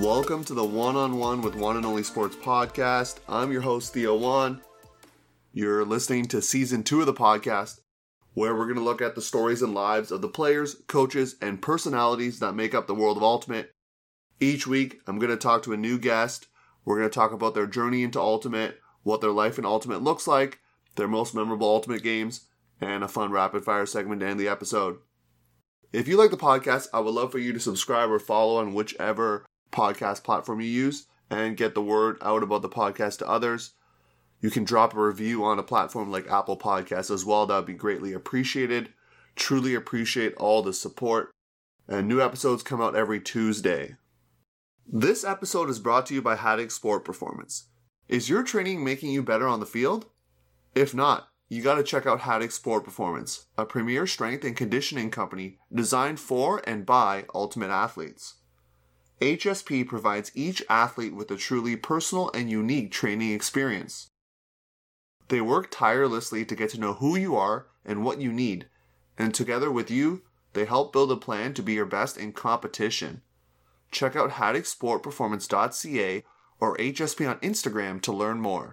Welcome to the One on One with One and Only Sports podcast. I'm your host, Theo Wan. You're listening to season two of the podcast, where we're going to look at the stories and lives of the players, coaches, and personalities that make up the world of Ultimate. Each week, I'm going to talk to a new guest. We're going to talk about their journey into Ultimate, what their life in Ultimate looks like, their most memorable Ultimate games, and a fun rapid fire segment to end the episode. If you like the podcast, I would love for you to subscribe or follow on whichever podcast platform you use and get the word out about the podcast to others. You can drop a review on a platform like Apple Podcasts as well. That would be greatly appreciated. Truly appreciate all the support. And new episodes come out every Tuesday. This episode is brought to you by Haddock Sport Performance. Is your training making you better on the field? If not, you got to check out Haddock Sport Performance, a premier strength and conditioning company designed for and by ultimate athletes. HSP provides each athlete with a truly personal and unique training experience. They work tirelessly to get to know who you are and what you need, and together with you, they help build a plan to be your best in competition. Check out haddocksportperformance.ca or HSP on Instagram to learn more.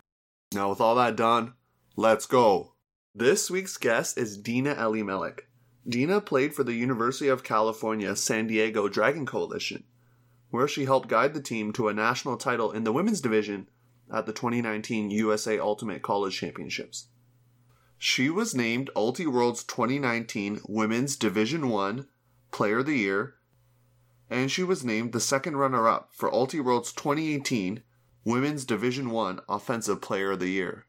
Now, with all that done, Let's go. This week's guest is Dina Elimelech. Dina played for the University of California San Diego Dragon Coalition, where she helped guide the team to a national title in the women's division at the 2019 USA Ultimate College Championships. She was named Ultiworld's 2019 Women's Division 1 Player of the Year, and she was named the second runner-up for Ultiworld's 2018 Women's Division 1 Offensive Player of the Year.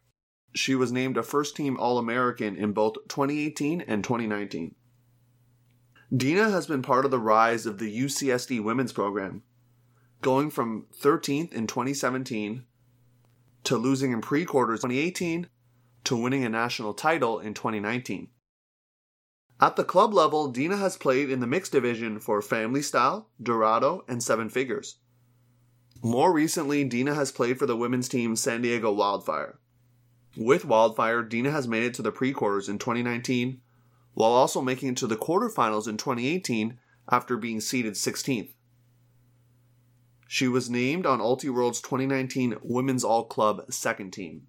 She was named a first team All American in both 2018 and 2019. Dina has been part of the rise of the UCSD women's program, going from 13th in 2017 to losing in pre quarters 2018 to winning a national title in 2019. At the club level, Dina has played in the mixed division for Family Style, Dorado, and Seven Figures. More recently, Dina has played for the women's team San Diego Wildfire. With Wildfire, Dina has made it to the pre quarters in 2019, while also making it to the quarterfinals in 2018 after being seeded 16th. She was named on Ultiworld's 2019 Women's All Club second team.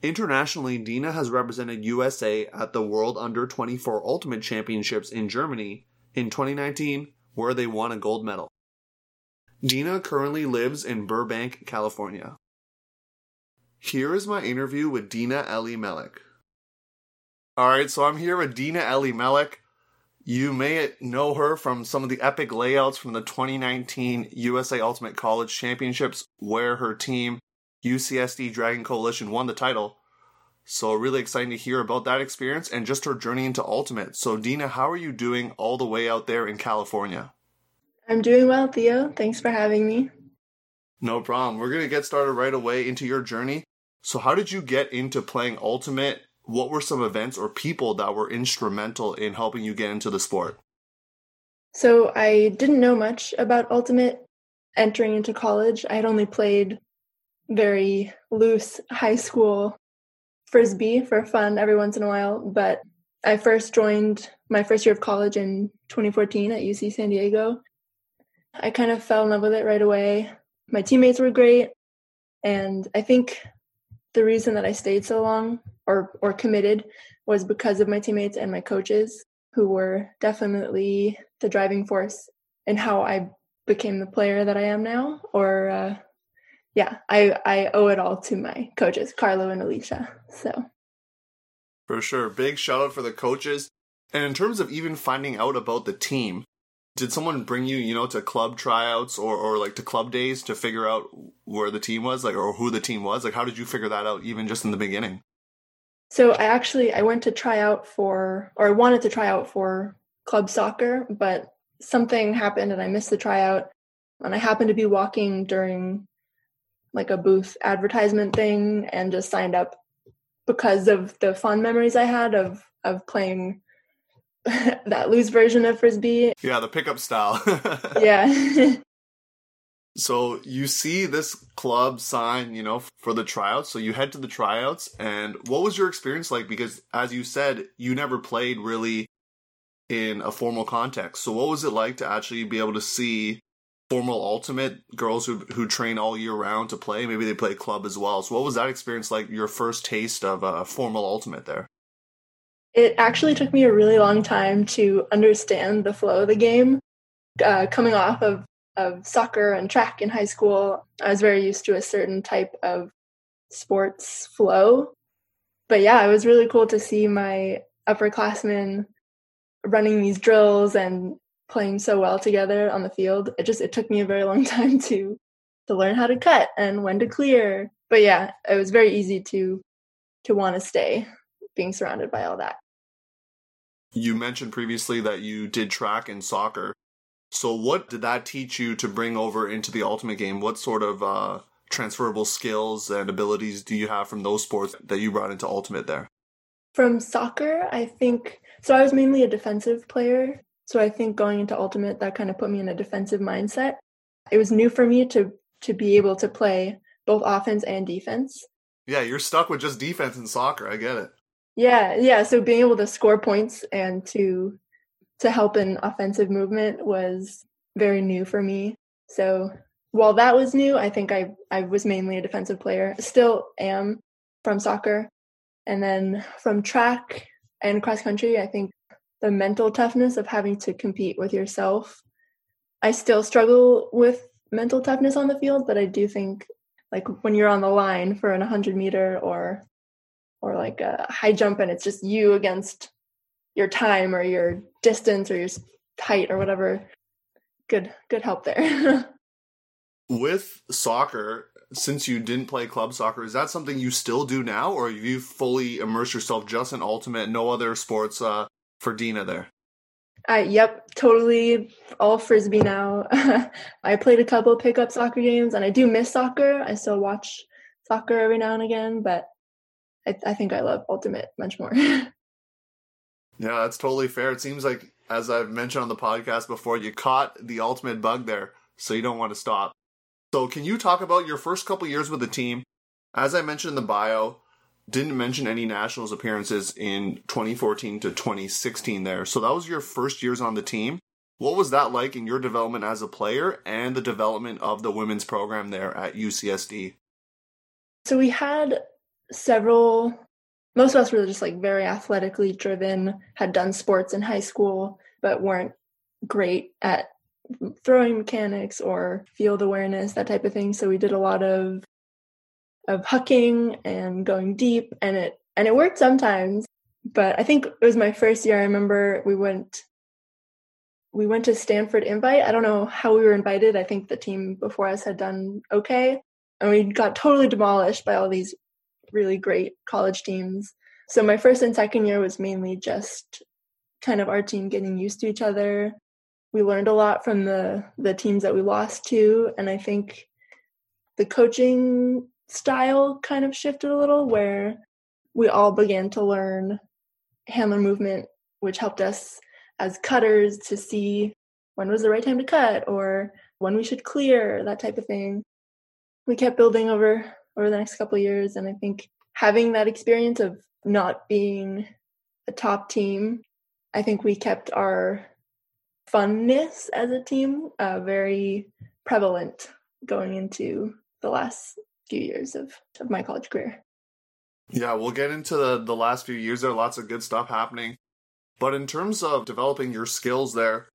Internationally, Dina has represented USA at the World Under 24 Ultimate Championships in Germany in 2019, where they won a gold medal. Dina currently lives in Burbank, California. Here is my interview with Dina Elimelech. All right, so I'm here with Dina Elimelech. You may know her from some of the epic layouts from the 2019 USA Ultimate College Championships, where her team, UCSD Dragon Coalition, won the title. So, really exciting to hear about that experience and just her journey into Ultimate. So, Dina, how are you doing all the way out there in California? I'm doing well, Theo. Thanks for having me. No problem. We're going to get started right away into your journey. So, how did you get into playing Ultimate? What were some events or people that were instrumental in helping you get into the sport? So, I didn't know much about Ultimate entering into college. I had only played very loose high school frisbee for fun every once in a while, but I first joined my first year of college in 2014 at UC San Diego. I kind of fell in love with it right away. My teammates were great, and I think the reason that I stayed so long or or committed was because of my teammates and my coaches who were definitely the driving force in how I became the player that I am now or uh, yeah, I I owe it all to my coaches, Carlo and Alicia. So For sure. Big shout out for the coaches. And in terms of even finding out about the team, did someone bring you, you know, to club tryouts or, or like to club days to figure out where the team was, like, or who the team was? Like, how did you figure that out even just in the beginning? So I actually I went to try out for, or I wanted to try out for club soccer, but something happened and I missed the tryout. And I happened to be walking during like a booth advertisement thing and just signed up because of the fond memories I had of of playing that loose version of frisbee. Yeah, the pickup style. yeah. so you see this club sign, you know, for the tryouts. So you head to the tryouts, and what was your experience like? Because as you said, you never played really in a formal context. So what was it like to actually be able to see formal ultimate girls who who train all year round to play. Maybe they play club as well. So what was that experience like? Your first taste of a formal ultimate there? It actually took me a really long time to understand the flow of the game. Uh, coming off of of soccer and track in high school, I was very used to a certain type of sports flow. But yeah, it was really cool to see my upperclassmen running these drills and playing so well together on the field. It just it took me a very long time to to learn how to cut and when to clear. But yeah, it was very easy to to want to stay being surrounded by all that. You mentioned previously that you did track and soccer. So what did that teach you to bring over into the ultimate game? What sort of uh, transferable skills and abilities do you have from those sports that you brought into ultimate there? From soccer, I think so I was mainly a defensive player so I think going into Ultimate, that kind of put me in a defensive mindset. It was new for me to to be able to play both offense and defense. Yeah, you're stuck with just defense in soccer. I get it. Yeah, yeah. So being able to score points and to to help in offensive movement was very new for me. So while that was new, I think I I was mainly a defensive player. Still am from soccer. And then from track and cross country, I think the mental toughness of having to compete with yourself. I still struggle with mental toughness on the field, but I do think like when you're on the line for an 100 meter or or like a high jump and it's just you against your time or your distance or your height or whatever good good help there with soccer since you didn't play club soccer is that something you still do now or have you fully immersed yourself just in ultimate no other sports uh, for Dina there? Uh, yep, totally all frisbee now. I played a couple pickup soccer games, and I do miss soccer. I still watch soccer every now and again, but I, I think I love ultimate much more. yeah, that's totally fair. It seems like, as I've mentioned on the podcast before, you caught the ultimate bug there, so you don't want to stop. So, can you talk about your first couple years with the team? As I mentioned in the bio, didn't mention any nationals appearances in 2014 to 2016 there. So that was your first years on the team. What was that like in your development as a player and the development of the women's program there at UCSD? So we had several most of us were just like very athletically driven, had done sports in high school, but weren't great at throwing mechanics or field awareness, that type of thing. So we did a lot of of hucking and going deep and it and it worked sometimes. But i think it was my first year i remember we went we went to stanford invite. I don't know how we were invited. I think the team before us had done okay and we got totally demolished by all these really great college teams so my first and second year was mainly just kind of our team getting used to each other we learned a lot from the the teams that we lost to and i think the coaching style kind of shifted a little where we all began to learn handler movement, which helped us as cutters to see when was the right time to cut or when we should clear, that type of thing. We kept building over over the next couple of years and I think having that experience of not being a top team, I think we kept our funness as a team uh, very prevalent going into the last few years of, of my college career. Yeah, we'll get into the, the last few years. There are lots of good stuff happening. But in terms of developing your skills there,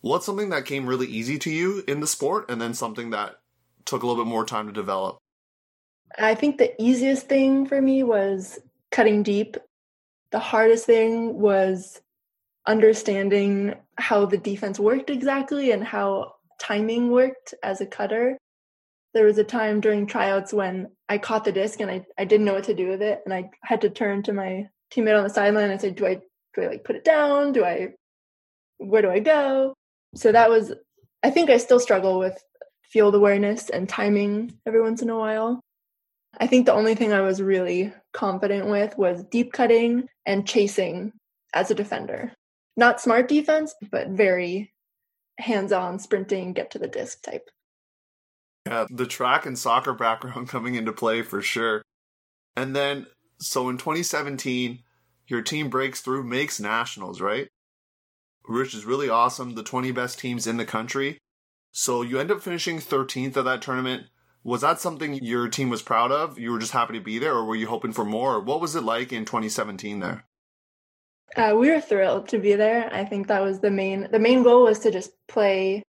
what's something that came really easy to you in the sport and then something that took a little bit more time to develop? I think the easiest thing for me was cutting deep. The hardest thing was understanding how the defense worked exactly and how timing worked as a cutter there was a time during tryouts when I caught the disc and I, I didn't know what to do with it. And I had to turn to my teammate on the sideline and say, do I, do I like put it down? Do I, where do I go? So that was, I think I still struggle with field awareness and timing every once in a while. I think the only thing I was really confident with was deep cutting and chasing as a defender. Not smart defense, but very hands on, sprinting, get to the disc type. Yeah, the track and soccer background coming into play for sure. And then, so in 2017, your team breaks through, makes nationals, right? Which is really awesome. The 20 best teams in the country. So you end up finishing 13th of that tournament. Was that something your team was proud of? You were just happy to be there, or were you hoping for more? What was it like in 2017 there? Uh, we were thrilled to be there. I think that was the main the main goal was to just play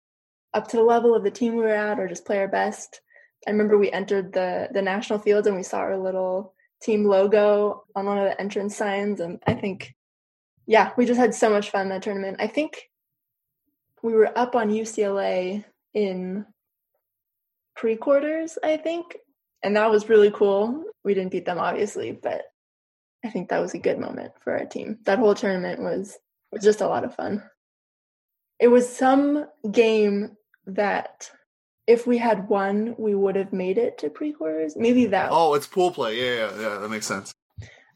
up to the level of the team we were at, or just play our best. I remember we entered the the national fields and we saw our little team logo on one of the entrance signs, and I think, yeah, we just had so much fun that tournament. I think we were up on UCLA in pre-quarters, I think, and that was really cool. We didn't beat them obviously, but I think that was a good moment for our team. That whole tournament was was just a lot of fun. It was some game that if we had won, we would have made it to pre-quarters. Maybe that. Oh, it's pool play. Yeah, yeah, yeah. That makes sense.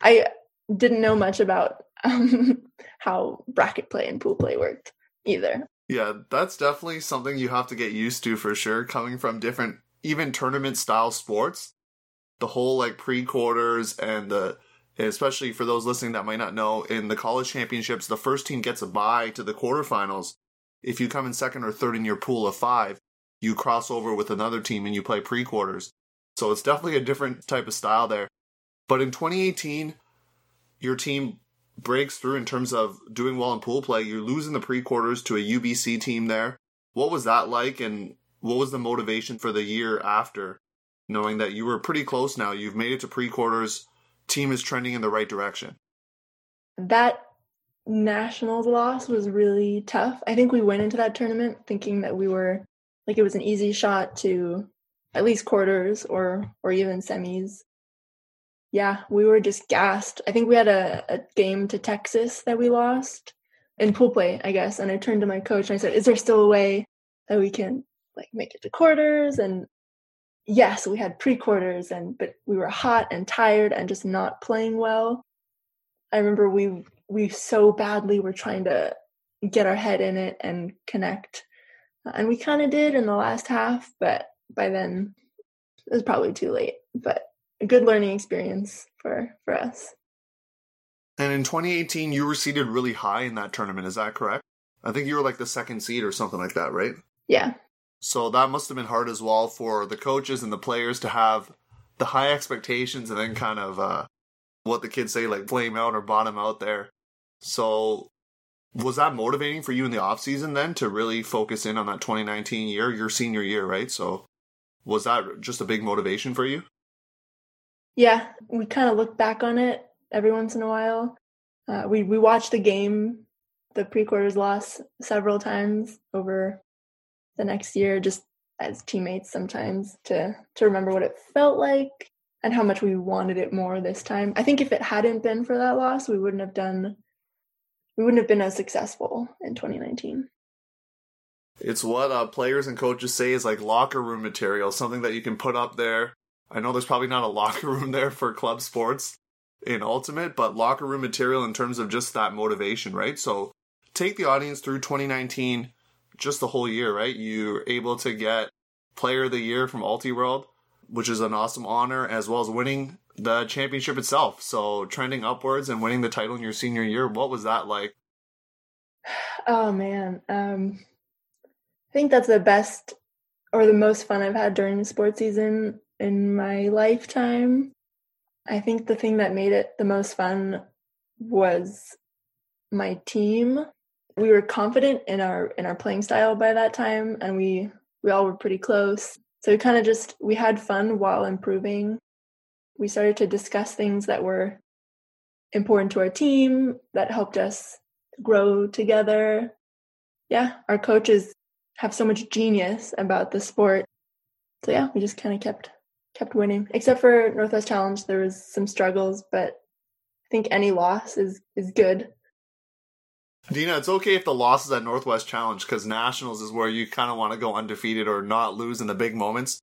I didn't know much about um, how bracket play and pool play worked either. Yeah, that's definitely something you have to get used to for sure. Coming from different, even tournament style sports, the whole like pre-quarters and the especially for those listening that might not know, in the college championships, the first team gets a bye to the quarterfinals. If you come in second or third in your pool of five, you cross over with another team and you play pre quarters. So it's definitely a different type of style there. But in 2018, your team breaks through in terms of doing well in pool play. You're losing the pre quarters to a UBC team there. What was that like, and what was the motivation for the year after, knowing that you were pretty close now? You've made it to pre quarters, team is trending in the right direction. That nationals loss was really tough. I think we went into that tournament thinking that we were like it was an easy shot to at least quarters or or even semis. Yeah, we were just gassed. I think we had a, a game to Texas that we lost in pool play, I guess. And I turned to my coach and I said, "Is there still a way that we can like make it to quarters?" And yes, we had pre-quarters and but we were hot and tired and just not playing well. I remember we we so badly were trying to get our head in it and connect. And we kind of did in the last half, but by then it was probably too late. But a good learning experience for for us. And in 2018, you were seeded really high in that tournament. Is that correct? I think you were like the second seed or something like that, right? Yeah. So that must have been hard as well for the coaches and the players to have the high expectations and then kind of uh, what the kids say, like flame out or bottom out there. So was that motivating for you in the off season then to really focus in on that 2019 year, your senior year, right? So was that just a big motivation for you? Yeah, we kind of look back on it every once in a while. Uh, we we watched the game, the pre-quarters loss several times over the next year just as teammates sometimes to to remember what it felt like and how much we wanted it more this time. I think if it hadn't been for that loss, we wouldn't have done we wouldn't have been as successful in 2019. It's what uh, players and coaches say is like locker room material, something that you can put up there. I know there's probably not a locker room there for club sports in Ultimate, but locker room material in terms of just that motivation, right? So take the audience through 2019 just the whole year, right? You're able to get player of the year from Ultiworld, which is an awesome honor, as well as winning the championship itself. So trending upwards and winning the title in your senior year. What was that like? Oh man. Um I think that's the best or the most fun I've had during the sports season in my lifetime. I think the thing that made it the most fun was my team. We were confident in our in our playing style by that time and we we all were pretty close. So we kind of just we had fun while improving. We started to discuss things that were important to our team that helped us grow together. Yeah our coaches have so much genius about the sport. So yeah we just kind of kept kept winning except for northwest challenge there was some struggles but i think any loss is is good Dina, it's okay if the loss is at Northwest Challenge because Nationals is where you kind of want to go undefeated or not lose in the big moments.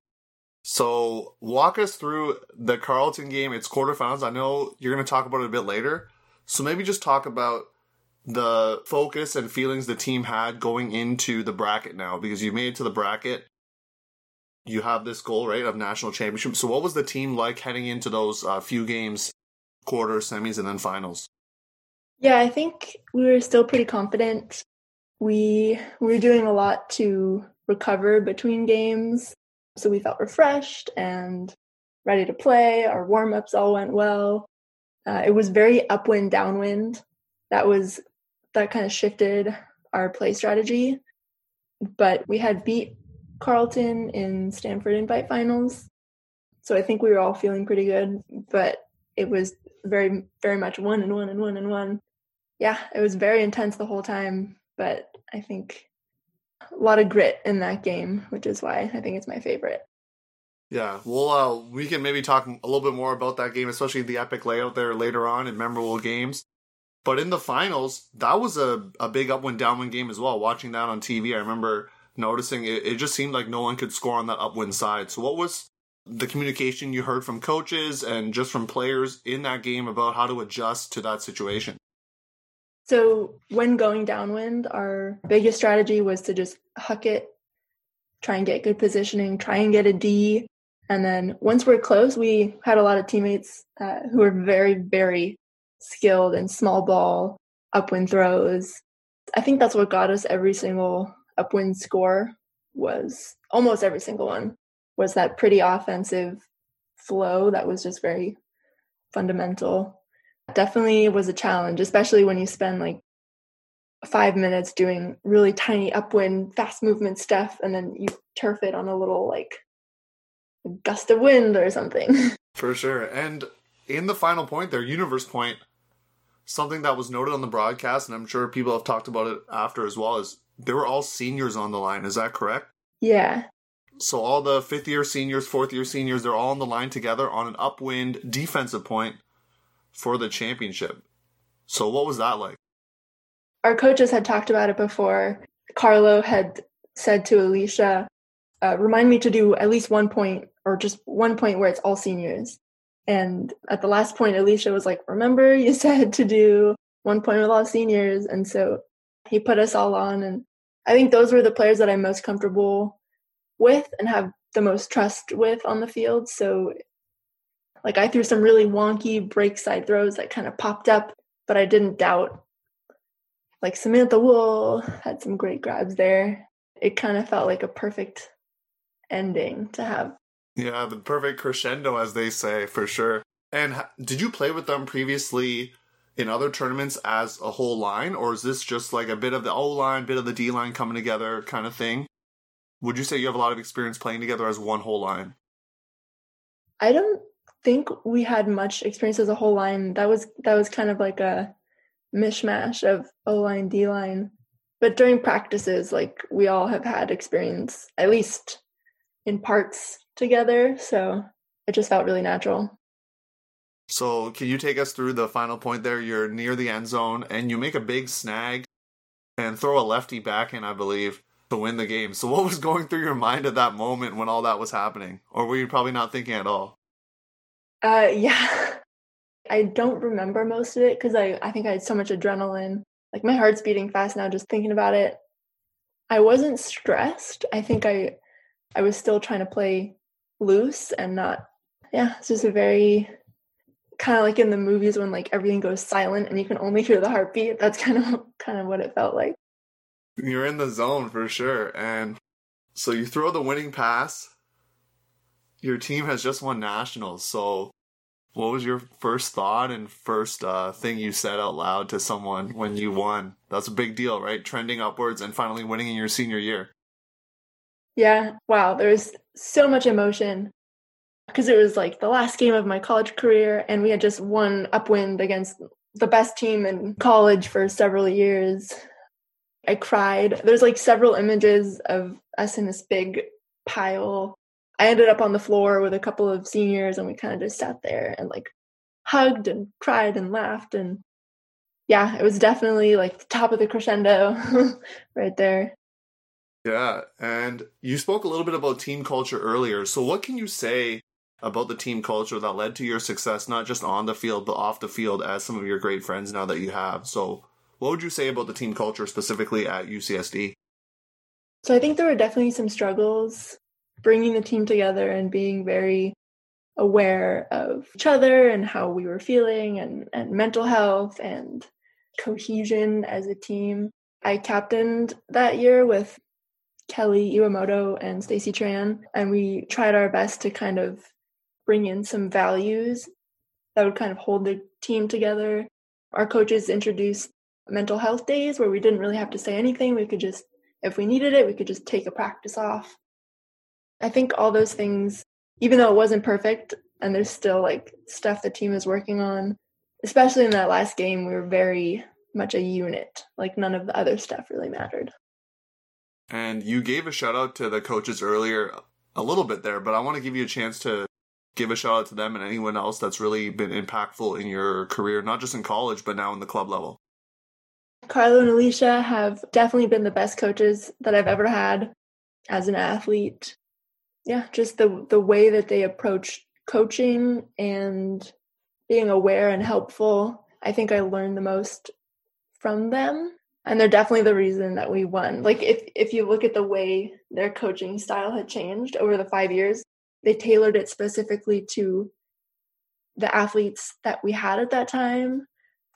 So walk us through the Carleton game. It's quarterfinals. I know you're going to talk about it a bit later. So maybe just talk about the focus and feelings the team had going into the bracket now because you made it to the bracket. You have this goal, right, of national championship. So what was the team like heading into those uh, few games, quarters, semis, and then finals? Yeah, I think we were still pretty confident. We we were doing a lot to recover between games. So we felt refreshed and ready to play. Our warm ups all went well. Uh, it was very upwind, downwind. That was, that kind of shifted our play strategy. But we had beat Carleton in Stanford Invite Finals. So I think we were all feeling pretty good, but it was very, very much one and one and one and one. Yeah, it was very intense the whole time, but I think a lot of grit in that game, which is why I think it's my favorite. Yeah, well, uh, we can maybe talk a little bit more about that game, especially the epic layout there later on in memorable games. But in the finals, that was a, a big upwind downwind game as well. Watching that on TV, I remember noticing it, it just seemed like no one could score on that upwind side. So, what was the communication you heard from coaches and just from players in that game about how to adjust to that situation? So, when going downwind, our biggest strategy was to just huck it, try and get good positioning, try and get a D. And then once we're close, we had a lot of teammates uh, who were very, very skilled in small ball, upwind throws. I think that's what got us every single upwind score was almost every single one was that pretty offensive flow that was just very fundamental. Definitely was a challenge, especially when you spend like five minutes doing really tiny upwind, fast movement stuff, and then you turf it on a little like gust of wind or something. For sure. And in the final point there, universe point, something that was noted on the broadcast, and I'm sure people have talked about it after as well, is they were all seniors on the line. Is that correct? Yeah. So all the fifth year seniors, fourth year seniors, they're all on the line together on an upwind defensive point for the championship. So what was that like? Our coaches had talked about it before. Carlo had said to Alicia, uh, remind me to do at least one point or just one point where it's all seniors. And at the last point, Alicia was like, remember you said to do one point with all seniors. And so he put us all on. And I think those were the players that I'm most comfortable with and have the most trust with on the field. So, like, I threw some really wonky break side throws that kind of popped up, but I didn't doubt. Like, Samantha Wool had some great grabs there. It kind of felt like a perfect ending to have. Yeah, the perfect crescendo, as they say, for sure. And did you play with them previously in other tournaments as a whole line, or is this just like a bit of the O line, bit of the D line coming together kind of thing? Would you say you have a lot of experience playing together as one whole line? I don't think we had much experience as a whole line. That was that was kind of like a mishmash of O line, D line. But during practices, like we all have had experience, at least in parts together. So it just felt really natural. So, can you take us through the final point there? You're near the end zone and you make a big snag and throw a lefty back in, I believe, to win the game. So, what was going through your mind at that moment when all that was happening? Or were you probably not thinking at all? Uh, yeah. I don't remember most of it because I, I think I had so much adrenaline. Like, my heart's beating fast now just thinking about it. I wasn't stressed. I think I I was still trying to play loose and not yeah, it's just a very kind of like in the movies when like everything goes silent and you can only hear the heartbeat. That's kind of kind of what it felt like. You're in the zone for sure. And so you throw the winning pass. Your team has just won nationals. So what was your first thought and first uh, thing you said out loud to someone when you won? That's a big deal, right? Trending upwards and finally winning in your senior year. Yeah, wow, There's so much emotion because it was like the last game of my college career and we had just won upwind against the best team in college for several years. I cried. There's like several images of us in this big pile. I ended up on the floor with a couple of seniors and we kind of just sat there and like hugged and cried and laughed and yeah, it was definitely like the top of the crescendo right there. Yeah, and you spoke a little bit about team culture earlier. So what can you say about the team culture that led to your success, not just on the field, but off the field as some of your great friends now that you have. So, what would you say about the team culture specifically at UCSD? So, I think there were definitely some struggles bringing the team together and being very aware of each other and how we were feeling and, and mental health and cohesion as a team. I captained that year with Kelly Iwamoto and Stacy Tran, and we tried our best to kind of bring in some values that would kind of hold the team together. Our coaches introduced mental health days where we didn't really have to say anything. We could just, if we needed it, we could just take a practice off. I think all those things, even though it wasn't perfect and there's still like stuff the team is working on, especially in that last game, we were very much a unit. Like none of the other stuff really mattered. And you gave a shout out to the coaches earlier a little bit there, but I want to give you a chance to give a shout out to them and anyone else that's really been impactful in your career, not just in college, but now in the club level. Carlo and Alicia have definitely been the best coaches that I've ever had as an athlete. Yeah, just the the way that they approach coaching and being aware and helpful. I think I learned the most from them. And they're definitely the reason that we won. Like if if you look at the way their coaching style had changed over the 5 years, they tailored it specifically to the athletes that we had at that time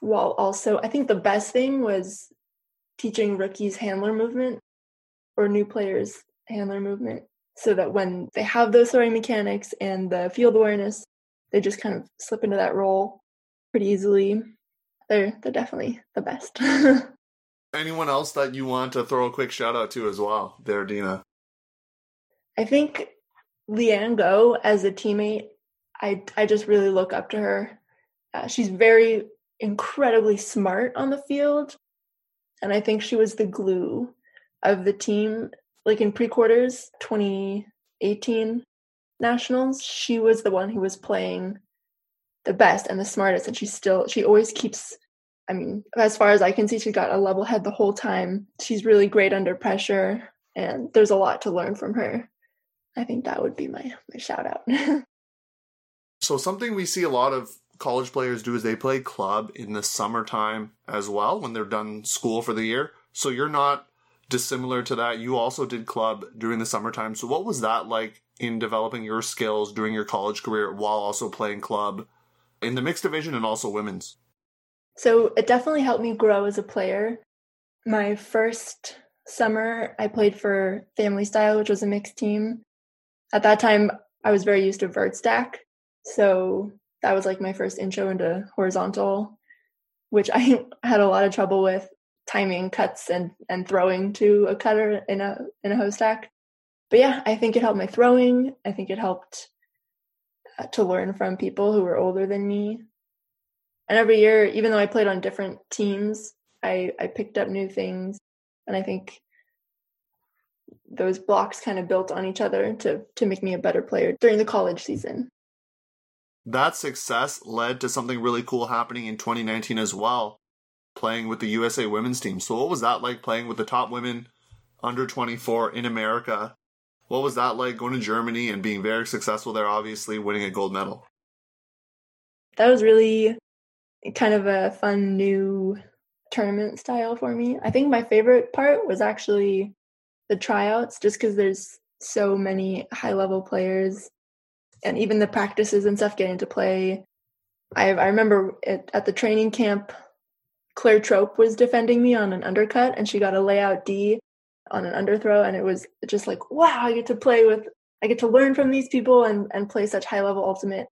while also I think the best thing was teaching rookies handler movement or new players handler movement so that when they have those throwing mechanics and the field awareness, they just kind of slip into that role pretty easily. They're they're definitely the best. Anyone else that you want to throw a quick shout out to as well, there, Dina? I think Leanne Go as a teammate, I I just really look up to her. Uh, she's very incredibly smart on the field. And I think she was the glue of the team. Like in pre quarters 2018 nationals, she was the one who was playing the best and the smartest. And she still, she always keeps, I mean, as far as I can see, she got a level head the whole time. She's really great under pressure. And there's a lot to learn from her. I think that would be my, my shout out. so, something we see a lot of college players do is they play club in the summertime as well when they're done school for the year. So you're not dissimilar to that. You also did club during the summertime. So what was that like in developing your skills during your college career while also playing club in the mixed division and also women's? So it definitely helped me grow as a player. My first summer, I played for Family Style, which was a mixed team. At that time, I was very used to vert stack. So that was like my first intro into horizontal, which I had a lot of trouble with timing cuts and and throwing to a cutter in a in a ho stack. But yeah, I think it helped my throwing. I think it helped uh, to learn from people who were older than me. And every year, even though I played on different teams, I I picked up new things, and I think those blocks kind of built on each other to to make me a better player during the college season that success led to something really cool happening in 2019 as well, playing with the USA women's team. So, what was that like playing with the top women under 24 in America? What was that like going to Germany and being very successful there, obviously winning a gold medal? That was really kind of a fun new tournament style for me. I think my favorite part was actually the tryouts, just because there's so many high level players and even the practices and stuff getting to play. I I remember it, at the training camp, Claire Trope was defending me on an undercut, and she got a layout D on an underthrow, and it was just like, wow, I get to play with, I get to learn from these people and and play such high level ultimate.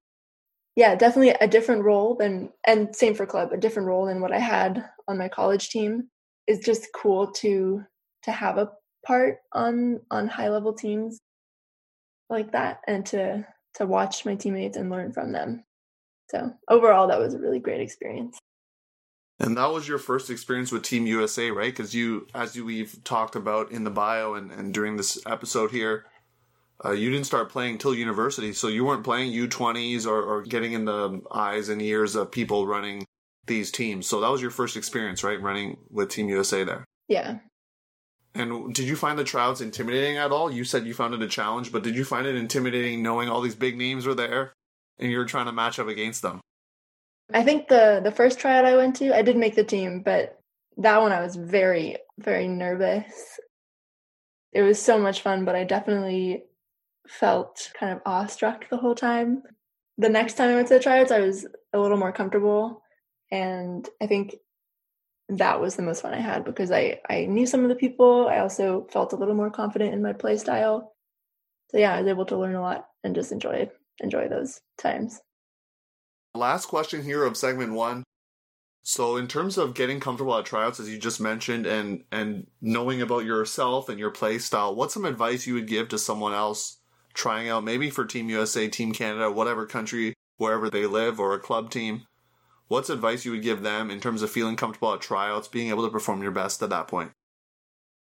Yeah, definitely a different role than, and same for club, a different role than what I had on my college team. It's just cool to to have a part on on high level teams like that and to to watch my teammates and learn from them. So overall, that was a really great experience. And that was your first experience with Team USA, right? Because you, as you, we've talked about in the bio and, and during this episode here, uh, you didn't start playing till university, so you weren't playing U20s or, or getting in the eyes and ears of people running these teams. So that was your first experience, right? Running with Team USA there. Yeah, and did you find the tryouts intimidating at all? You said you found it a challenge, but did you find it intimidating knowing all these big names were there and you're trying to match up against them? I think the the first tryout I went to, I did make the team, but that one I was very very nervous. It was so much fun, but I definitely felt kind of awestruck the whole time. The next time I went to the tryouts, I was a little more comfortable, and I think that was the most fun I had because I I knew some of the people. I also felt a little more confident in my play style. So yeah, I was able to learn a lot and just enjoy enjoy those times. Last question here of segment one. So in terms of getting comfortable at tryouts, as you just mentioned, and and knowing about yourself and your play style, what's some advice you would give to someone else trying out, maybe for Team USA, Team Canada, whatever country, wherever they live, or a club team? What's advice you would give them in terms of feeling comfortable at tryouts, being able to perform your best at that point?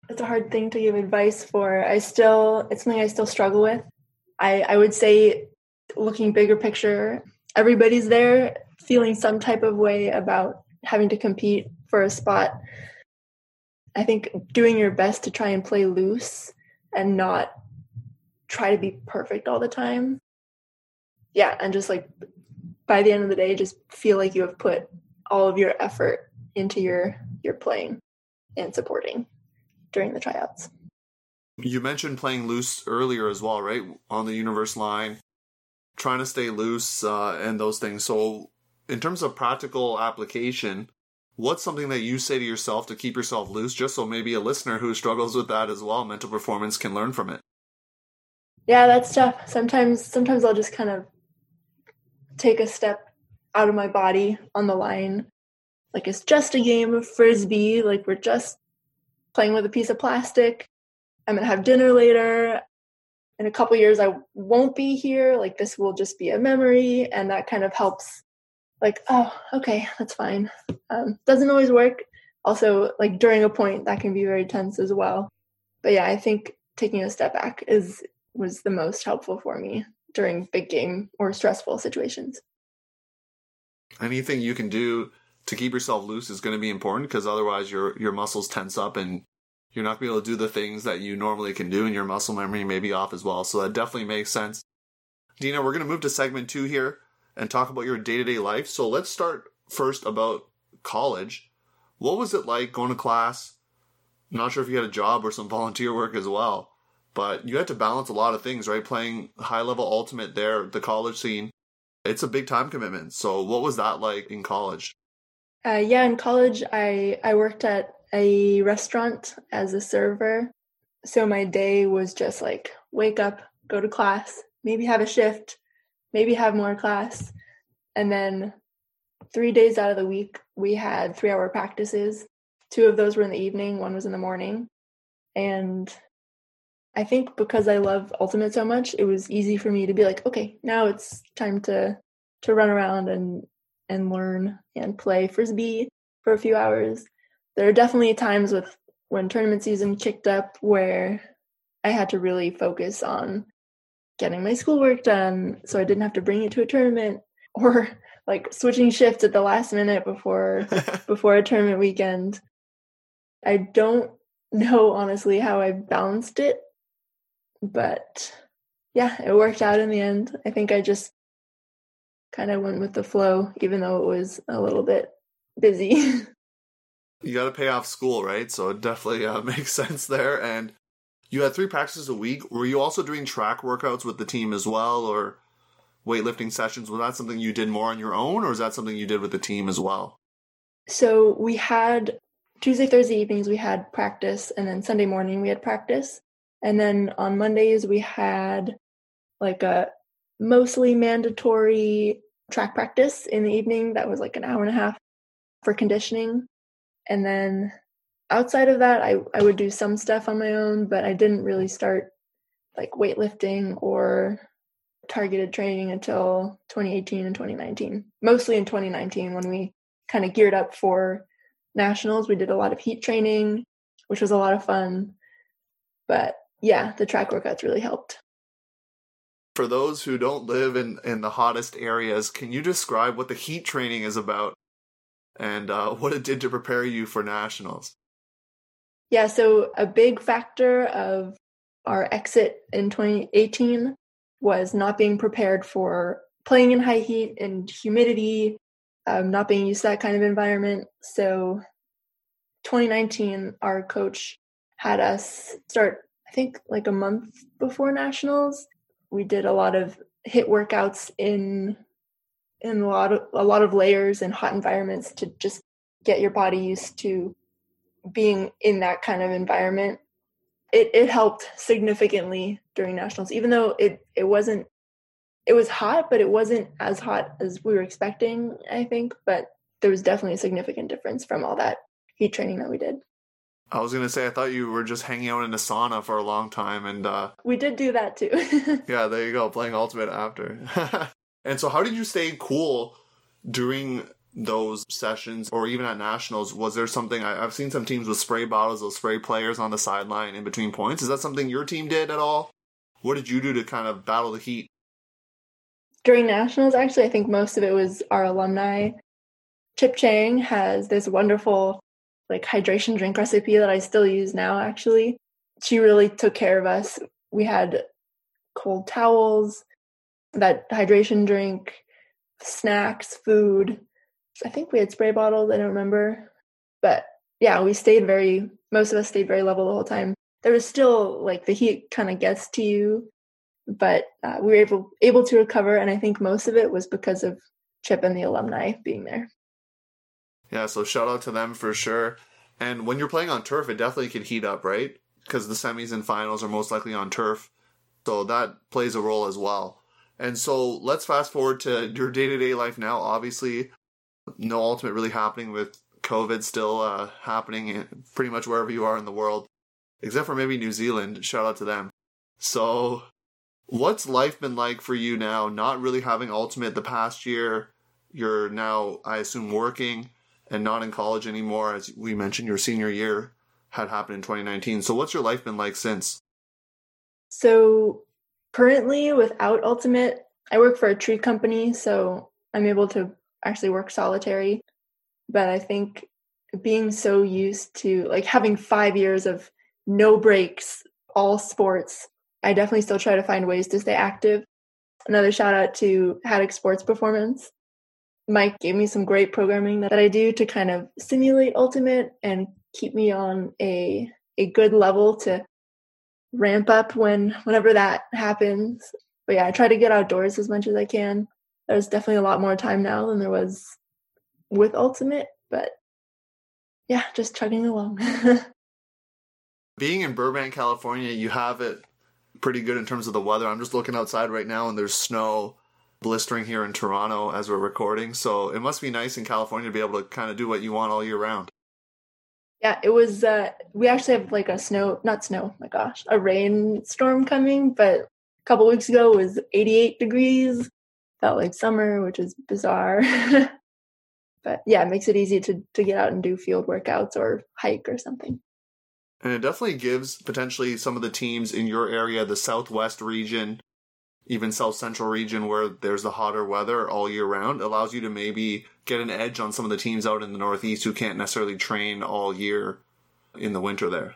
It's a hard thing to give advice for. I still, it's something I still struggle with. I, I would say, looking bigger picture, everybody's there feeling some type of way about having to compete for a spot. I think doing your best to try and play loose and not try to be perfect all the time. Yeah, and just like by the end of the day just feel like you have put all of your effort into your your playing and supporting during the tryouts. You mentioned playing loose earlier as well, right? On the universe line, trying to stay loose uh, and those things. So, in terms of practical application, what's something that you say to yourself to keep yourself loose, just so maybe a listener who struggles with that as well, mental performance, can learn from it? Yeah, that's tough. Sometimes, sometimes I'll just kind of take a step out of my body on the line. Like it's just a game of frisbee. Like we're just playing with a piece of plastic. I'm gonna have dinner later. In a couple years, I won't be here. Like this will just be a memory, and that kind of helps. Like, oh, okay, that's fine. Um, doesn't always work. Also, like during a point, that can be very tense as well. But yeah, I think taking a step back is was the most helpful for me during big game or stressful situations. Anything you can do to keep yourself loose is going to be important because otherwise your your muscles tense up and you're not going to be able to do the things that you normally can do and your muscle memory may be off as well. So that definitely makes sense. Dina, we're going to move to segment 2 here and talk about your day-to-day life. So let's start first about college. What was it like going to class? Not sure if you had a job or some volunteer work as well but you had to balance a lot of things, right? Playing high level ultimate there, the college scene, it's a big time commitment. So, what was that like in college? Uh, yeah, in college, I I worked at a restaurant as a server. So my day was just like wake up, go to class, maybe have a shift, maybe have more class, and then three days out of the week we had three hour practices. Two of those were in the evening, one was in the morning, and I think because I love Ultimate so much, it was easy for me to be like, okay, now it's time to to run around and and learn and play frisbee for a few hours. There are definitely times with when tournament season kicked up where I had to really focus on getting my schoolwork done so I didn't have to bring it to a tournament or like switching shifts at the last minute before before a tournament weekend. I don't know honestly how I balanced it but yeah, it worked out in the end. I think I just kind of went with the flow, even though it was a little bit busy. you got to pay off school, right? So it definitely uh, makes sense there. And you had three practices a week. Were you also doing track workouts with the team as well, or weightlifting sessions? Was that something you did more on your own, or is that something you did with the team as well? So we had Tuesday, Thursday evenings, we had practice, and then Sunday morning we had practice. And then on Mondays, we had like a mostly mandatory track practice in the evening that was like an hour and a half for conditioning. And then outside of that, I, I would do some stuff on my own, but I didn't really start like weightlifting or targeted training until 2018 and 2019. Mostly in 2019 when we kind of geared up for nationals. We did a lot of heat training, which was a lot of fun. But yeah, the track workouts really helped. For those who don't live in, in the hottest areas, can you describe what the heat training is about and uh, what it did to prepare you for nationals? Yeah, so a big factor of our exit in 2018 was not being prepared for playing in high heat and humidity, um, not being used to that kind of environment. So 2019, our coach had us start I think like a month before nationals, we did a lot of HIIT workouts in in a lot of a lot of layers and hot environments to just get your body used to being in that kind of environment. It it helped significantly during nationals, even though it it wasn't it was hot, but it wasn't as hot as we were expecting, I think. But there was definitely a significant difference from all that heat training that we did. I was gonna say I thought you were just hanging out in a sauna for a long time, and uh, we did do that too. yeah, there you go, playing ultimate after. and so, how did you stay cool during those sessions, or even at nationals? Was there something I, have seen some teams with spray bottles, those spray players on the sideline in between points? Is that something your team did at all? What did you do to kind of battle the heat? During nationals, actually, I think most of it was our alumni. Chip Chang has this wonderful like hydration drink recipe that I still use now actually. She really took care of us. We had cold towels, that hydration drink, snacks, food. I think we had spray bottles, I don't remember. But yeah, we stayed very most of us stayed very level the whole time. There was still like the heat kind of gets to you, but uh, we were able able to recover and I think most of it was because of Chip and the alumni being there. Yeah, so shout out to them for sure. And when you're playing on turf, it definitely can heat up, right? Because the semis and finals are most likely on turf. So that plays a role as well. And so let's fast forward to your day to day life now. Obviously, no ultimate really happening with COVID still uh, happening pretty much wherever you are in the world, except for maybe New Zealand. Shout out to them. So, what's life been like for you now? Not really having ultimate the past year. You're now, I assume, working and not in college anymore. As we mentioned, your senior year had happened in 2019. So, what's your life been like since? So, currently, without Ultimate, I work for a tree company. So, I'm able to actually work solitary. But I think being so used to like having five years of no breaks, all sports, I definitely still try to find ways to stay active. Another shout out to Haddock Sports Performance. Mike gave me some great programming that I do to kind of simulate ultimate and keep me on a a good level to ramp up when whenever that happens. But yeah, I try to get outdoors as much as I can. There's definitely a lot more time now than there was with ultimate, but yeah, just chugging along. Being in Burbank, California, you have it pretty good in terms of the weather. I'm just looking outside right now and there's snow blistering here in Toronto as we're recording. So it must be nice in California to be able to kind of do what you want all year round. Yeah, it was. Uh, we actually have like a snow, not snow. My gosh, a rainstorm coming. But a couple weeks ago was 88 degrees. Felt like summer, which is bizarre. but yeah, it makes it easy to to get out and do field workouts or hike or something. And it definitely gives potentially some of the teams in your area, the Southwest region, even South Central region where there's the hotter weather all year round allows you to maybe get an edge on some of the teams out in the Northeast who can't necessarily train all year in the winter there.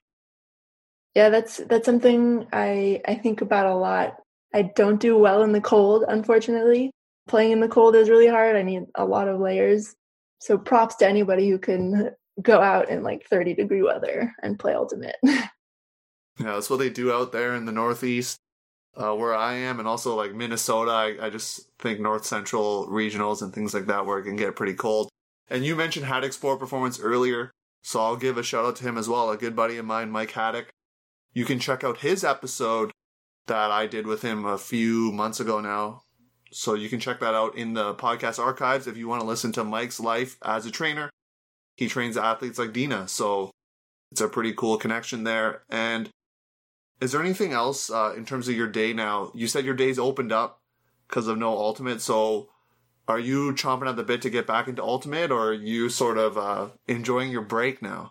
Yeah, that's that's something I I think about a lot. I don't do well in the cold, unfortunately. Playing in the cold is really hard. I need a lot of layers. So props to anybody who can go out in like 30 degree weather and play ultimate. yeah, that's what they do out there in the Northeast uh, where I am, and also like Minnesota. I, I, just think North Central regionals and things like that where it can get pretty cold. And you mentioned Haddock Sport Performance earlier, so I'll give a shout out to him as well. A good buddy of mine, Mike Haddock. You can check out his episode that I did with him a few months ago now. So you can check that out in the podcast archives if you want to listen to Mike's life as a trainer. He trains athletes like Dina, so it's a pretty cool connection there. And is there anything else uh, in terms of your day now? You said your day's opened up because of no ultimate. So are you chomping at the bit to get back into ultimate or are you sort of uh, enjoying your break now?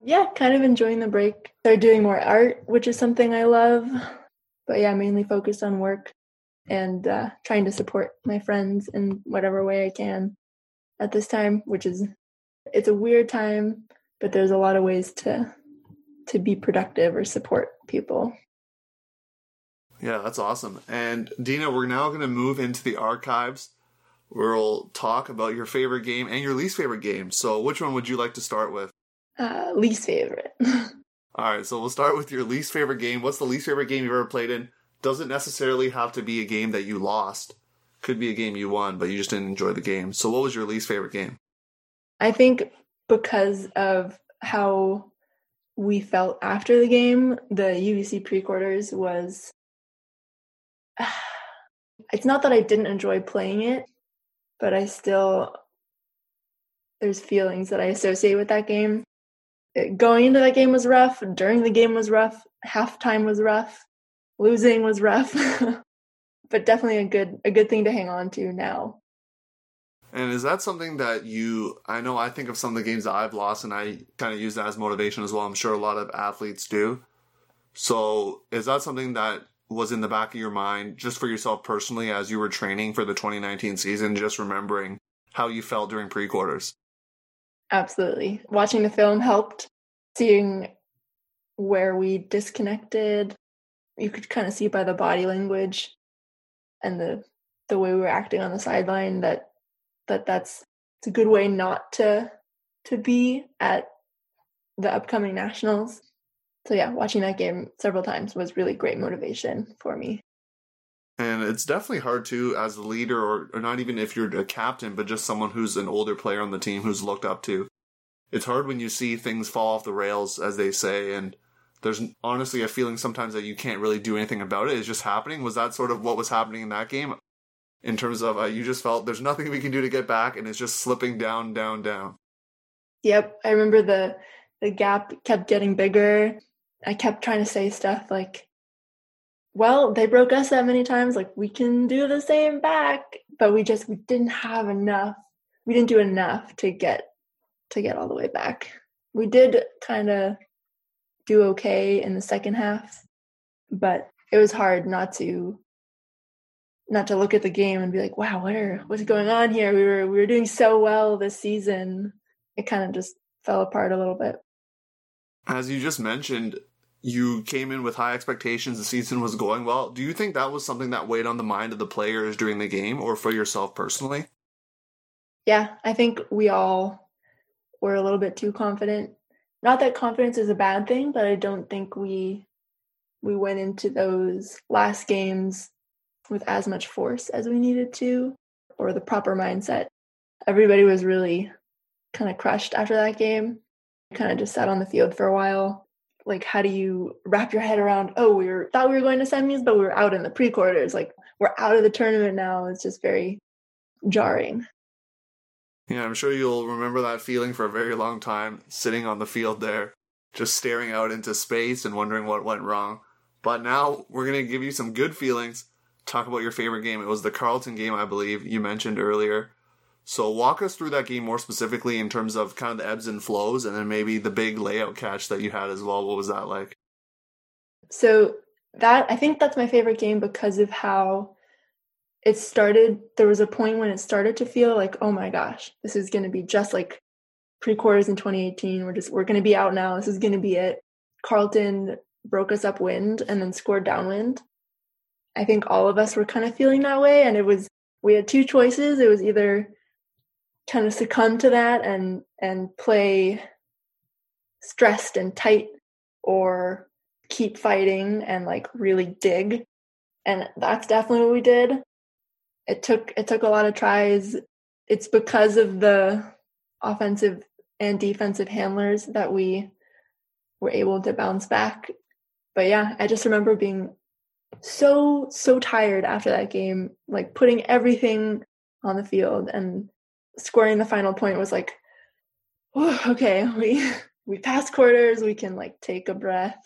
Yeah, kind of enjoying the break. They're doing more art, which is something I love. But yeah, mainly focused on work and uh, trying to support my friends in whatever way I can at this time, which is it's a weird time, but there's a lot of ways to to be productive or support people. Yeah, that's awesome. And Dina, we're now going to move into the archives. We'll talk about your favorite game and your least favorite game. So, which one would you like to start with? Uh, least favorite. All right, so we'll start with your least favorite game. What's the least favorite game you've ever played in? Doesn't necessarily have to be a game that you lost. Could be a game you won, but you just didn't enjoy the game. So, what was your least favorite game? I think because of how we felt after the game, the UBC pre-quarters was it's not that I didn't enjoy playing it, but I still there's feelings that I associate with that game. Going into that game was rough, during the game was rough, halftime was rough, losing was rough. but definitely a good a good thing to hang on to now. And is that something that you? I know I think of some of the games that I've lost, and I kind of use that as motivation as well. I'm sure a lot of athletes do. So, is that something that was in the back of your mind just for yourself personally as you were training for the 2019 season, just remembering how you felt during pre quarters? Absolutely. Watching the film helped. Seeing where we disconnected, you could kind of see by the body language and the the way we were acting on the sideline that that that's it's a good way not to to be at the upcoming nationals. So yeah, watching that game several times was really great motivation for me. And it's definitely hard to, as a leader, or, or not even if you're a captain, but just someone who's an older player on the team who's looked up to. It's hard when you see things fall off the rails, as they say, and there's honestly a feeling sometimes that you can't really do anything about it. It's just happening. Was that sort of what was happening in that game? In terms of uh, you just felt there's nothing we can do to get back and it's just slipping down down down. Yep i remember the the gap kept getting bigger. I kept trying to say stuff like well they broke us that many times like we can do the same back but we just we didn't have enough we didn't do enough to get to get all the way back. We did kind of do okay in the second half but it was hard not to not to look at the game and be like, wow, what are what's going on here? We were we were doing so well this season. It kind of just fell apart a little bit. As you just mentioned, you came in with high expectations. The season was going well. Do you think that was something that weighed on the mind of the players during the game or for yourself personally? Yeah, I think we all were a little bit too confident. Not that confidence is a bad thing, but I don't think we we went into those last games with as much force as we needed to or the proper mindset. Everybody was really kind of crushed after that game. Kind of just sat on the field for a while. Like, how do you wrap your head around? Oh, we were thought we were going to semis, but we were out in the pre-quarters. Like, we're out of the tournament now. It's just very jarring. Yeah, I'm sure you'll remember that feeling for a very long time, sitting on the field there, just staring out into space and wondering what went wrong. But now we're going to give you some good feelings talk about your favorite game. It was the Carleton game, I believe you mentioned earlier. So walk us through that game more specifically in terms of kind of the ebbs and flows, and then maybe the big layout catch that you had as well. What was that like? So that I think that's my favorite game because of how it started. There was a point when it started to feel like, oh my gosh, this is going to be just like pre-quarters in 2018. We're just we're going to be out now. This is going to be it. Carleton broke us upwind and then scored downwind, I think all of us were kind of feeling that way. And it was, we had two choices. It was either kind of succumb to that and, and play stressed and tight or keep fighting and like really dig. And that's definitely what we did. It took, it took a lot of tries. It's because of the offensive and defensive handlers that we were able to bounce back. But yeah, I just remember being so so tired after that game like putting everything on the field and scoring the final point was like okay we we passed quarters we can like take a breath.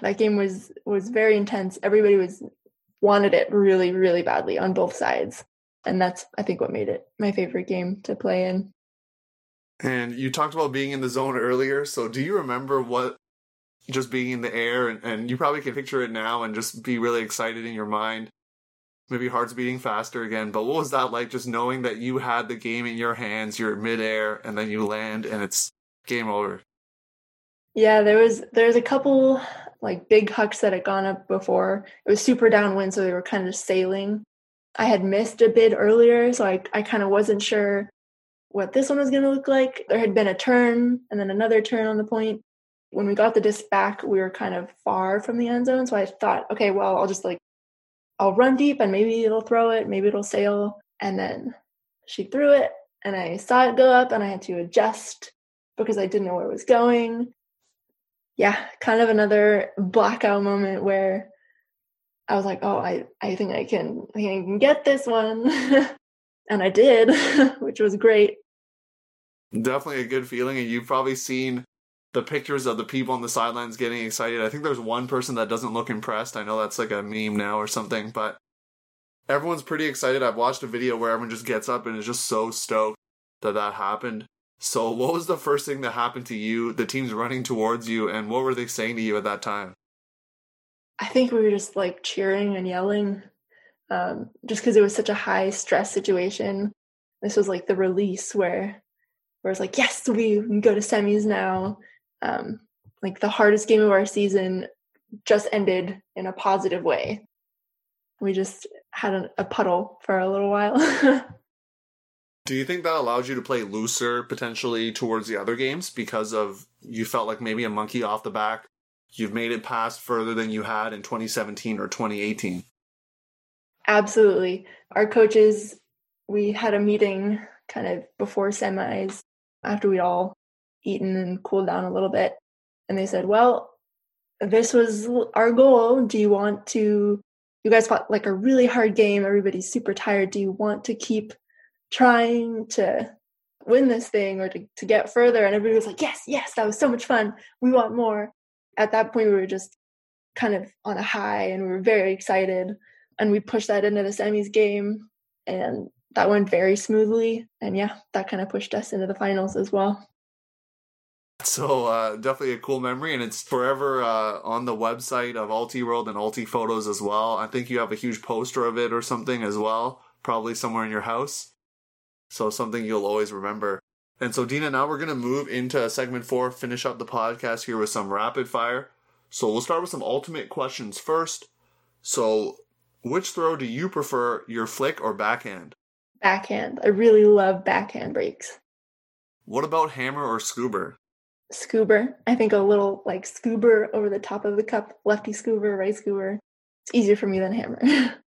That game was was very intense. Everybody was wanted it really really badly on both sides. And that's i think what made it my favorite game to play in. And you talked about being in the zone earlier. So do you remember what just being in the air and, and you probably can picture it now and just be really excited in your mind. Maybe heart's beating faster again but what was that like just knowing that you had the game in your hands you're midair and then you land and it's game over? Yeah there was there's a couple like big hucks that had gone up before. It was super downwind so they were kind of sailing. I had missed a bid earlier so i, I kind of wasn't sure what this one was going to look like. There had been a turn and then another turn on the point when we got the disc back, we were kind of far from the end zone. So I thought, okay, well, I'll just like, I'll run deep and maybe it'll throw it, maybe it'll sail. And then she threw it and I saw it go up and I had to adjust because I didn't know where it was going. Yeah, kind of another blackout moment where I was like, oh, I, I think I can I, can get this one. and I did, which was great. Definitely a good feeling. And you've probably seen the pictures of the people on the sidelines getting excited. I think there's one person that doesn't look impressed. I know that's like a meme now or something, but everyone's pretty excited. I've watched a video where everyone just gets up and is just so stoked that that happened. So, what was the first thing that happened to you? The team's running towards you, and what were they saying to you at that time? I think we were just like cheering and yelling, um, just because it was such a high stress situation. This was like the release where, where it's like, yes, we go to semis now. Um, like the hardest game of our season just ended in a positive way. We just had a, a puddle for a little while. Do you think that allowed you to play looser potentially towards the other games because of you felt like maybe a monkey off the back? You've made it past further than you had in 2017 or 2018. Absolutely. Our coaches, we had a meeting kind of before semis after we'd all eaten and cooled down a little bit. And they said, well, this was our goal. Do you want to? You guys fought like a really hard game. Everybody's super tired. Do you want to keep trying to win this thing or to, to get further and everybody was like yes yes that was so much fun we want more at that point we were just kind of on a high and we were very excited and we pushed that into the semis game and that went very smoothly and yeah that kind of pushed us into the finals as well so uh, definitely a cool memory and it's forever uh, on the website of Ultiworld and UltiPhotos as well i think you have a huge poster of it or something as well probably somewhere in your house so something you'll always remember. And so, Dina, now we're going to move into segment four, finish up the podcast here with some rapid fire. So we'll start with some ultimate questions first. So, which throw do you prefer, your flick or backhand? Backhand. I really love backhand breaks. What about hammer or scuba? Scuba. I think a little like scuba over the top of the cup, lefty scuba, right scuba. It's easier for me than hammer.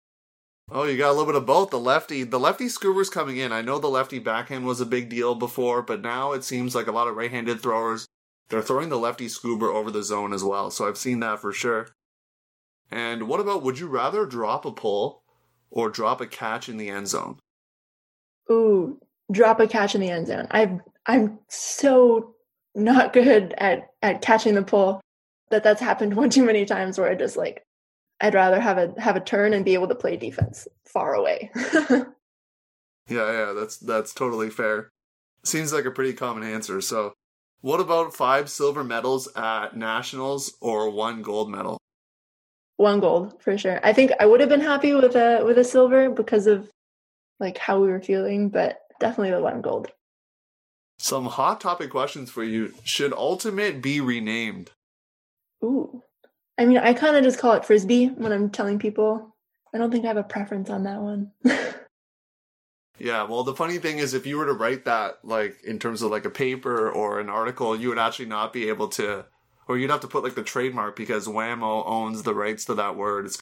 Oh, you got a little bit of both. The lefty, the lefty scuba's coming in. I know the lefty backhand was a big deal before, but now it seems like a lot of right-handed throwers they're throwing the lefty scuba over the zone as well. So I've seen that for sure. And what about would you rather drop a pull or drop a catch in the end zone? Ooh, drop a catch in the end zone. I've I'm so not good at at catching the pull that that's happened one too many times where I just like I'd rather have a have a turn and be able to play defense far away. yeah, yeah, that's that's totally fair. Seems like a pretty common answer. So, what about five silver medals at nationals or one gold medal? One gold for sure. I think I would have been happy with a with a silver because of like how we were feeling, but definitely the one gold. Some hot topic questions for you. Should Ultimate be renamed? Ooh. I mean, I kind of just call it frisbee when I'm telling people. I don't think I have a preference on that one. yeah, well, the funny thing is, if you were to write that, like in terms of like a paper or an article, you would actually not be able to, or you'd have to put like the trademark because Wham-O owns the rights to that word. It's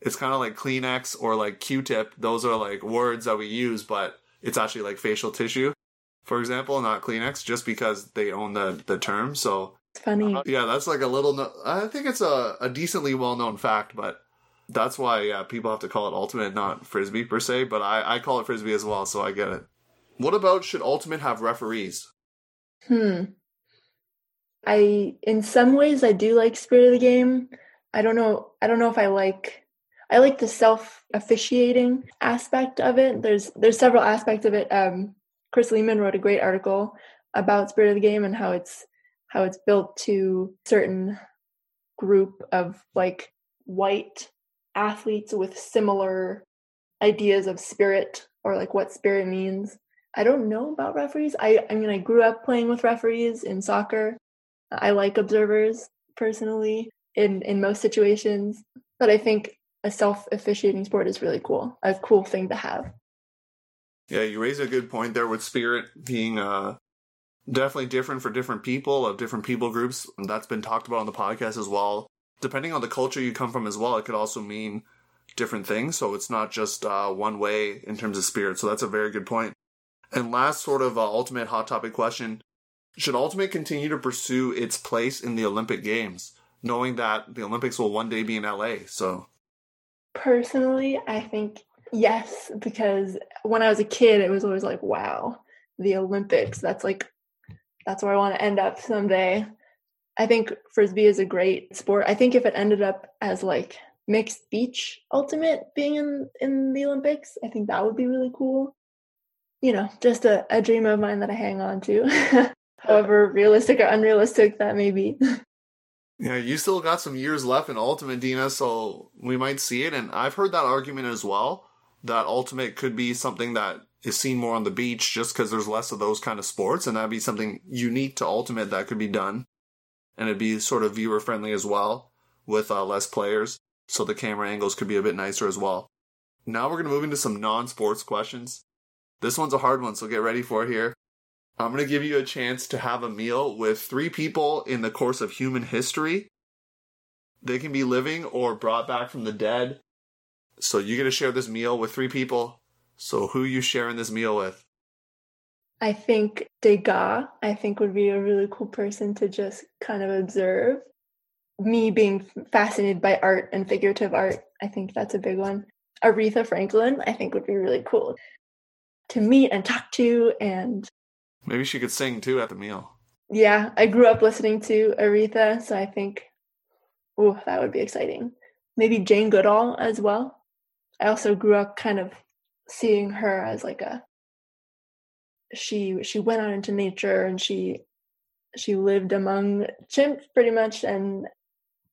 it's kind of like Kleenex or like Q-tip. Those are like words that we use, but it's actually like facial tissue, for example, not Kleenex, just because they own the the term. So it's funny. Uh, yeah, that's like a little. No- I think it's a, a decently well known fact, but that's why yeah people have to call it ultimate, not frisbee per se. But I I call it frisbee as well, so I get it. What about should ultimate have referees? Hmm. I in some ways I do like spirit of the game. I don't know. I don't know if I like. I like the self officiating aspect of it. There's there's several aspects of it. Um, Chris Lehman wrote a great article about spirit of the game and how it's how it's built to certain group of like white athletes with similar ideas of spirit or like what spirit means. I don't know about referees. I I mean I grew up playing with referees in soccer. I like observers personally in in most situations, but I think a self officiating sport is really cool. A cool thing to have. Yeah, you raise a good point there with spirit being uh definitely different for different people of different people groups. That's been talked about on the podcast as well. Depending on the culture you come from as well, it could also mean different things. So it's not just uh, one way in terms of spirit. So that's a very good point. And last sort of uh, ultimate hot topic question should Ultimate continue to pursue its place in the Olympic Games, knowing that the Olympics will one day be in LA? So, personally, I think yes, because when I was a kid, it was always like, wow, the Olympics. That's like, that's where I want to end up someday. I think frisbee is a great sport. I think if it ended up as like mixed beach ultimate being in in the Olympics, I think that would be really cool. You know, just a, a dream of mine that I hang on to. However realistic or unrealistic that may be. Yeah, you still got some years left in Ultimate, Dina, so we might see it. And I've heard that argument as well that Ultimate could be something that is seen more on the beach just because there's less of those kind of sports, and that'd be something unique to Ultimate that could be done. And it'd be sort of viewer friendly as well with uh, less players, so the camera angles could be a bit nicer as well. Now we're going to move into some non sports questions. This one's a hard one, so get ready for it here. I'm going to give you a chance to have a meal with three people in the course of human history. They can be living or brought back from the dead. So you get to share this meal with three people. So who you sharing this meal with? I think Degas, I think would be a really cool person to just kind of observe. Me being fascinated by art and figurative art, I think that's a big one. Aretha Franklin, I think would be really cool to meet and talk to and Maybe she could sing too at the meal. Yeah, I grew up listening to Aretha, so I think, oh, that would be exciting. Maybe Jane Goodall as well. I also grew up kind of seeing her as like a she she went out into nature and she she lived among chimps pretty much and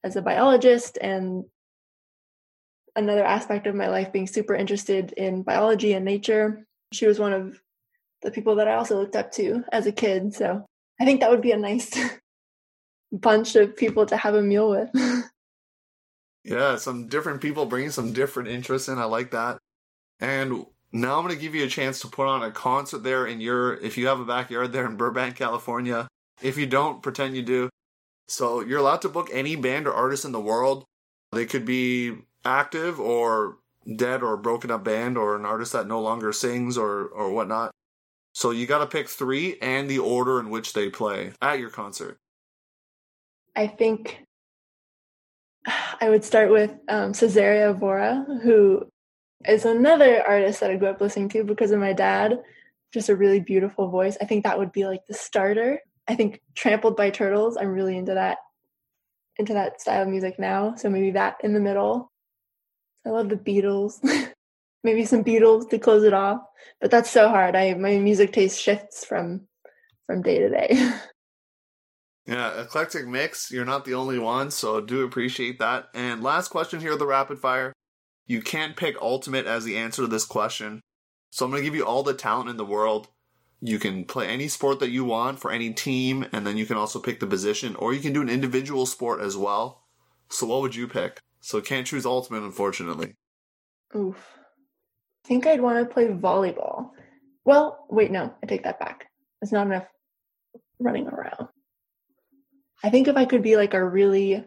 as a biologist and another aspect of my life being super interested in biology and nature she was one of the people that I also looked up to as a kid. So I think that would be a nice bunch of people to have a meal with. yeah, some different people bringing some different interests in. I like that. And now I'm going to give you a chance to put on a concert there in your, if you have a backyard there in Burbank, California. If you don't, pretend you do. So you're allowed to book any band or artist in the world. They could be active or dead or broken up band or an artist that no longer sings or, or whatnot. So you got to pick three and the order in which they play at your concert. I think I would start with um, Cesária Évora, who is another artist that I grew up listening to because of my dad. Just a really beautiful voice. I think that would be like the starter. I think Trampled by Turtles. I'm really into that into that style of music now. So maybe that in the middle. I love the Beatles. maybe some Beatles to close it off. But that's so hard. I my music taste shifts from from day to day. yeah, eclectic mix. You're not the only one, so do appreciate that. And last question here, the rapid fire. You can't pick ultimate as the answer to this question. So I'm going to give you all the talent in the world. You can play any sport that you want for any team, and then you can also pick the position, or you can do an individual sport as well. So what would you pick? So can't choose ultimate, unfortunately. Oof I think I'd want to play volleyball. Well, wait, no, I take that back. It's not enough running around. I think if I could be like a really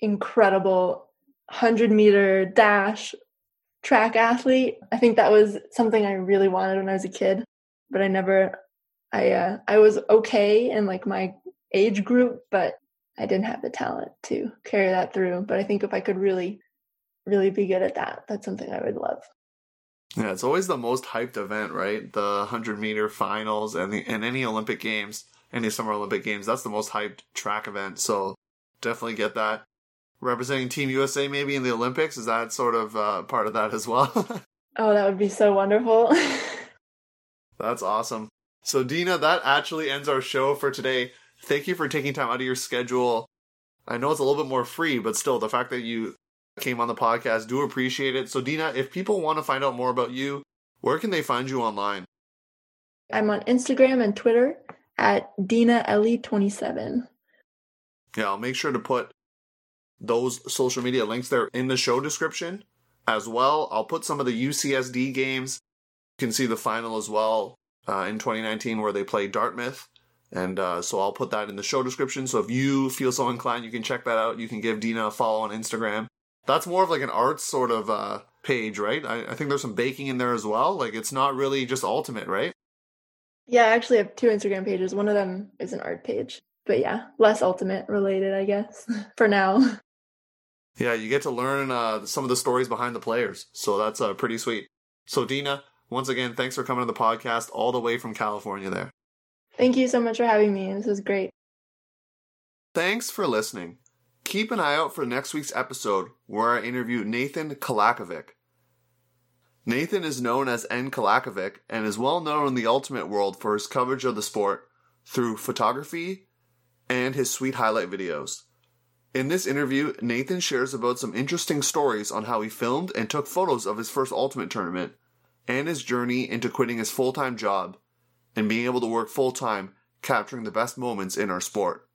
incredible 100 meter dash track athlete, I think that was something I really wanted when I was a kid, but I never I uh I was okay in like my age group, but I didn't have the talent to carry that through, but I think if I could really really be good at that, that's something I would love. Yeah, it's always the most hyped event, right? The 100 meter finals and the, and any Olympic games, any Summer Olympic games, that's the most hyped track event. So definitely get that. Representing Team USA maybe in the Olympics, is that sort of uh, part of that as well? oh, that would be so wonderful. that's awesome. So, Dina, that actually ends our show for today. Thank you for taking time out of your schedule. I know it's a little bit more free, but still, the fact that you came on the podcast. Do appreciate it. So, Dina, if people want to find out more about you, where can they find you online? I'm on Instagram and Twitter at Dina Ellie27. Yeah, I'll make sure to put those social media links there in the show description as well. I'll put some of the UCSD games. You can see the final as well uh, in 2019 where they play Dartmouth. And uh, so I'll put that in the show description. So if you feel so inclined, you can check that out. You can give Dina a follow on Instagram. That's more of like an arts sort of uh, page, right? I, I think there's some baking in there as well. Like it's not really just ultimate, right? Yeah, I actually have two Instagram pages. One of them is an art page. But yeah, less ultimate related, I guess, for now. Yeah, you get to learn uh, some of the stories behind the players. So that's uh, pretty sweet. So, Dina, once again, thanks for coming to the podcast all the way from California there. Thank you so much for having me. This was great. Thanks for listening. Keep an eye out for next week's episode where I interview Nathan Kalakovic. Nathan is known as N. Kalakovic and is well known in the ultimate world for his coverage of the sport through photography and his sweet highlight videos. In this interview, Nathan shares about some interesting stories on how he filmed and took photos of his first ultimate tournament and his journey into quitting his full time job and being able to work full time capturing the best moments in our sport.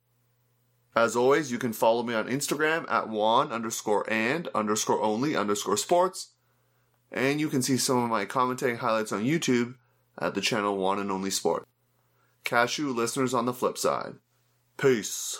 As always, you can follow me on Instagram at Juan underscore and underscore only underscore sports. And you can see some of my commentating highlights on YouTube at the channel One and Only Sport. Cashew listeners on the flip side. Peace.